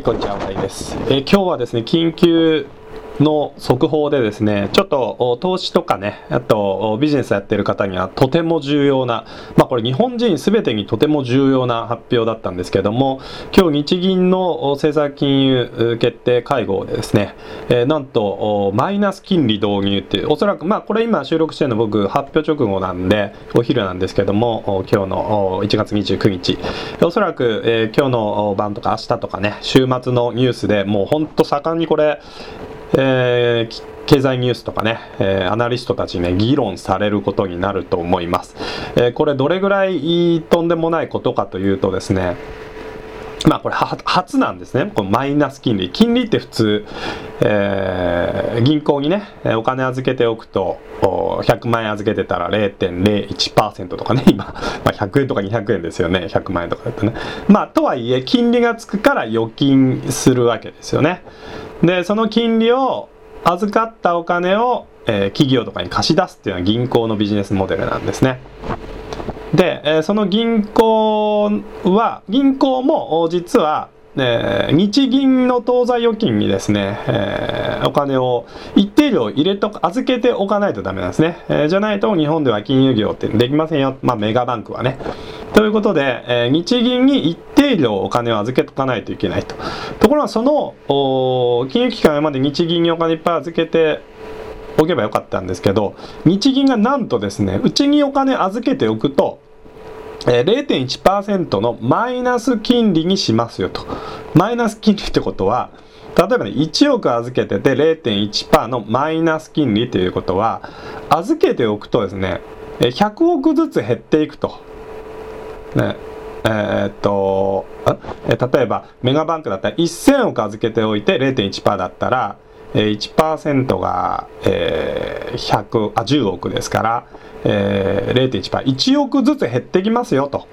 はい、こんにちは、まいです、えー、今日はですね、緊急の速報でですね、ちょっと投資とかね、あとビジネスやってる方にはとても重要な、まあこれ日本人すべてにとても重要な発表だったんですけども、今日日銀の政策金融決定会合でですね、えー、なんとマイナス金利導入っていう、おそらくまあこれ今収録してるの僕発表直後なんで、お昼なんですけども、今日の1月29日、おそらく、えー、今日の晩とか明日とかね、週末のニュースでもうほんと盛んにこれ、えー、経済ニュースとかね、えー、アナリストたちね、議論されることになると思います。えー、これどれぐらいとんでもないことかというとですね、まあこれ初なんですね。このマイナス金利。金利って普通、えー、銀行にね、お金預けておくと、100万円預けてたら0.01%とかね、今、まあ、100円とか200円ですよね。100万円とかだとね。まあとはいえ、金利がつくから預金するわけですよね。でその金利を預かったお金を、えー、企業とかに貸し出すっていうのは銀行のビジネスモデルなんですね。で、えー、その銀行は銀行も実は、えー、日銀の当座預金にですね、えー、お金を一定量入れと預けておかないとダメなんですね、えー、じゃないと日本では金融業ってできませんよ、まあ、メガバンクはね。ということで、えー、日銀に一定量お金を預けとかないといけないと。ところがその金融機関まで日銀にお金いっぱい預けておけばよかったんですけど日銀がなんとですねうちにお金預けておくと0.1%のマイナス金利にしますよと。マイナス金利ってことは、例えばね、1億預けてて0.1%のマイナス金利ということは、預けておくとですね、100億ずつ減っていくと。ね、えー、っと、え例えばメガバンクだったら1000億預けておいて0.1%だったら、1%が、えー、100あ10億ですから、えー、0.1%、1億ずつ減ってきますよと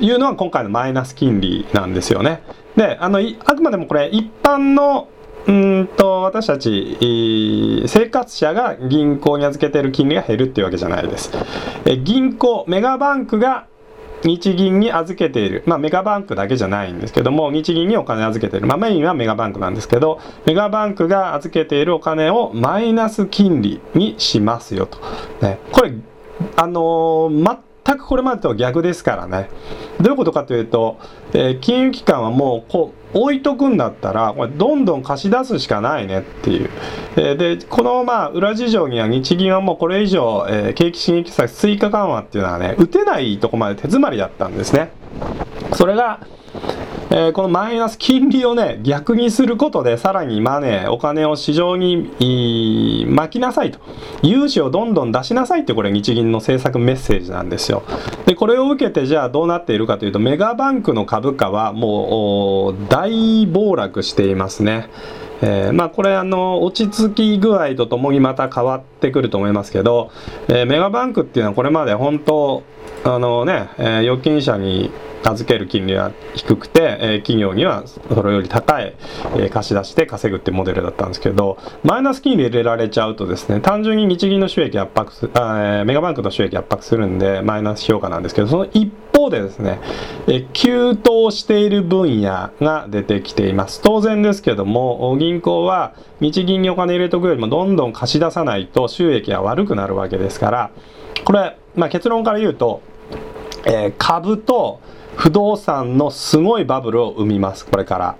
いうのが今回のマイナス金利なんですよね。で、あの、あくまでもこれ一般のうんと私たち生活者が銀行に預けている金利が減るっていうわけじゃないです。え銀行メガバンクが日銀に預けている、まあ、メガバンクだけじゃないんですけども日銀にお金預けている、まあ、メインはメガバンクなんですけどメガバンクが預けているお金をマイナス金利にしますよと、ね、これあのー、全くこれまでとは逆ですからね。どういうことかというと、えー、金融機関はもうこう置いとくんだったらこれどんどん貸し出すしかないねっていう、えー、でこのまあ裏事情には日銀はもうこれ以上、えー、景気刺激策追加緩和っていうのはね打てないとこまで手詰まりだったんですね。それがえー、このマイナス金利をね、逆にすることで、さらにマネー、お金を市場に巻きなさいと。融資をどんどん出しなさいって、これ日銀の政策メッセージなんですよ。で、これを受けて、じゃあどうなっているかというと、メガバンクの株価はもう大暴落していますね。えー、まあこれあの落ち着き具合とともにまた変わってくると思いますけど、えー、メガバンクっていうのはこれまで本当あのね、えー、預金者に預ける金利は低くて、えー、企業にはそれより高い、えー、貸し出して稼ぐってモデルだったんですけど、マイナス金利入れられちゃうとですね、単純に日銀の収益圧迫す、あメガバンクの収益圧迫するんで、マイナス評価なんですけど、その一方でですね、えー、急騰している分野が出てきています。当然ですけども、銀行は日銀にお金入れとくよりもどんどん貸し出さないと収益が悪くなるわけですから、これ、まあ、結論から言うと、えー、株と不動産のすごいバブルを生みますこれから、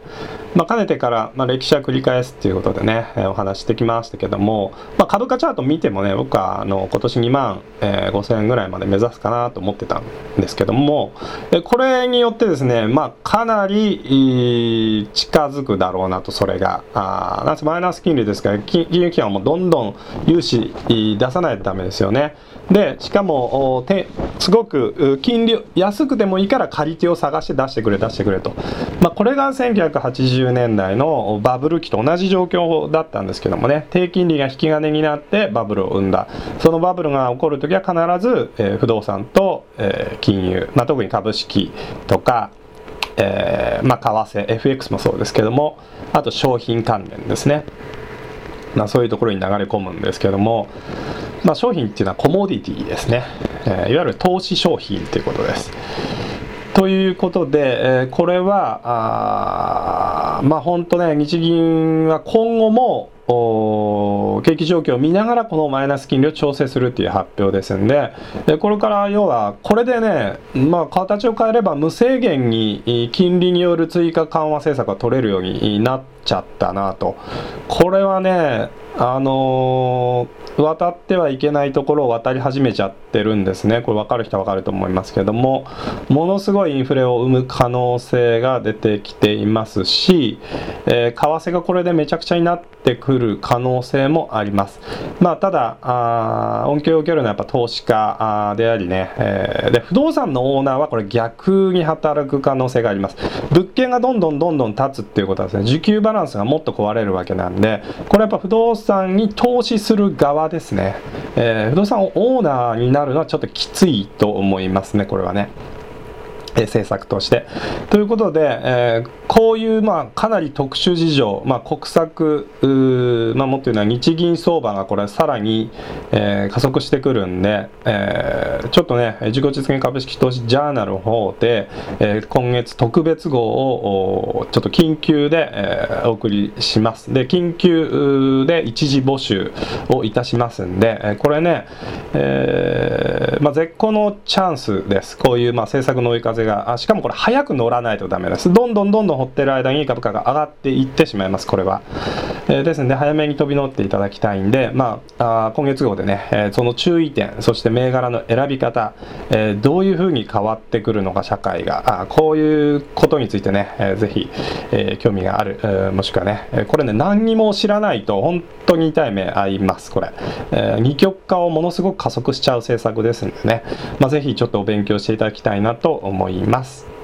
まあ、かねてから、まあ、歴史は繰り返すっていうことでね、えー、お話してきましたけども、まあ、株価チャート見てもね僕はあの今年2万、えー、5000円ぐらいまで目指すかなと思ってたんですけども、えこれによってですね、まあ、かなり近づくだろうなとそれが。あなんせマイナス金利ですから金融機関もどんどん融資出さないとダメですよね。でしかもてすごく金利安くてもいいから借り手を探して出してくれ出してくれと、まあ、これが1980年代のバブル期と同じ状況だったんですけどもね。低金利が引き金になってバブルを生んだ。そのバブルが起こる時は必ず、えー、不動産と、えー、金融、まあ、特に株式とかえー、まあ、為替 FX もそうですけどもあと商品関連ですね、まあ、そういうところに流れ込むんですけども、まあ、商品っていうのはコモディティですね、えー、いわゆる投資商品ということです。ということで、えー、これはあまあ本当ね日銀は今後も景気状況を見ながらこのマイナス金利を調整するという発表ですんででこれから要はこれでね、まあ、形を変えれば無制限に金利による追加緩和政策が取れるようになっちゃったなと。これはねあのー、渡ってはいけないところを渡り始めちゃってるんですね。これ分かる人は分かると思いますけどもものすごいインフレを生む可能性が出てきていますし、えー、為替がこれでめちゃくちゃになってくる可能性もあります。まあただあ恩恵を受けるのはやっぱ投資家でありね、えー、で不動産のオーナーはこれ逆に働く可能性があります。物件がどんどんどんどん立つっていうことはですね需給バラスがもっと壊れるわけなんでこれやっぱ不動産に投資する側ですね、えー、不動産オーナーになるのはちょっときついと思いますねこれはね。え政策として。ということで、えー、こういうまあかなり特殊事情、まあ、国策、まあ、もっと言うのは日銀相場がこれさらに、えー、加速してくるんで、えー、ちょっとね、自己実現株式投資ジャーナルの方で、え今月特別号をちょっと緊急で、えお送りします。で、緊急で一時募集をいたしますんで、これね、えまあ、絶好のチャンスです。こういうまあ政策の追い風が、あしかもこれ早く乗らないとダメです。どんどんどんどん掘ってる間に株価が上がっていってしまいます、これは。えー、ですので、早めに飛び乗っていただきたいんで、まあ、あ今月号でね、えー、その注意点、そして銘柄の選び方、えー、どういうふうに変わってくるのか、社会が、あこういうことについてね、えー、ぜひ、え、興味がある、え、もしくはね、これね、何にも知らないと、本当に痛い目合います、これ。え、二極化をものすごく加速しちゃう政策ですのでね、まあ、ぜひちょっとお勉強していただきたいなと思います思います。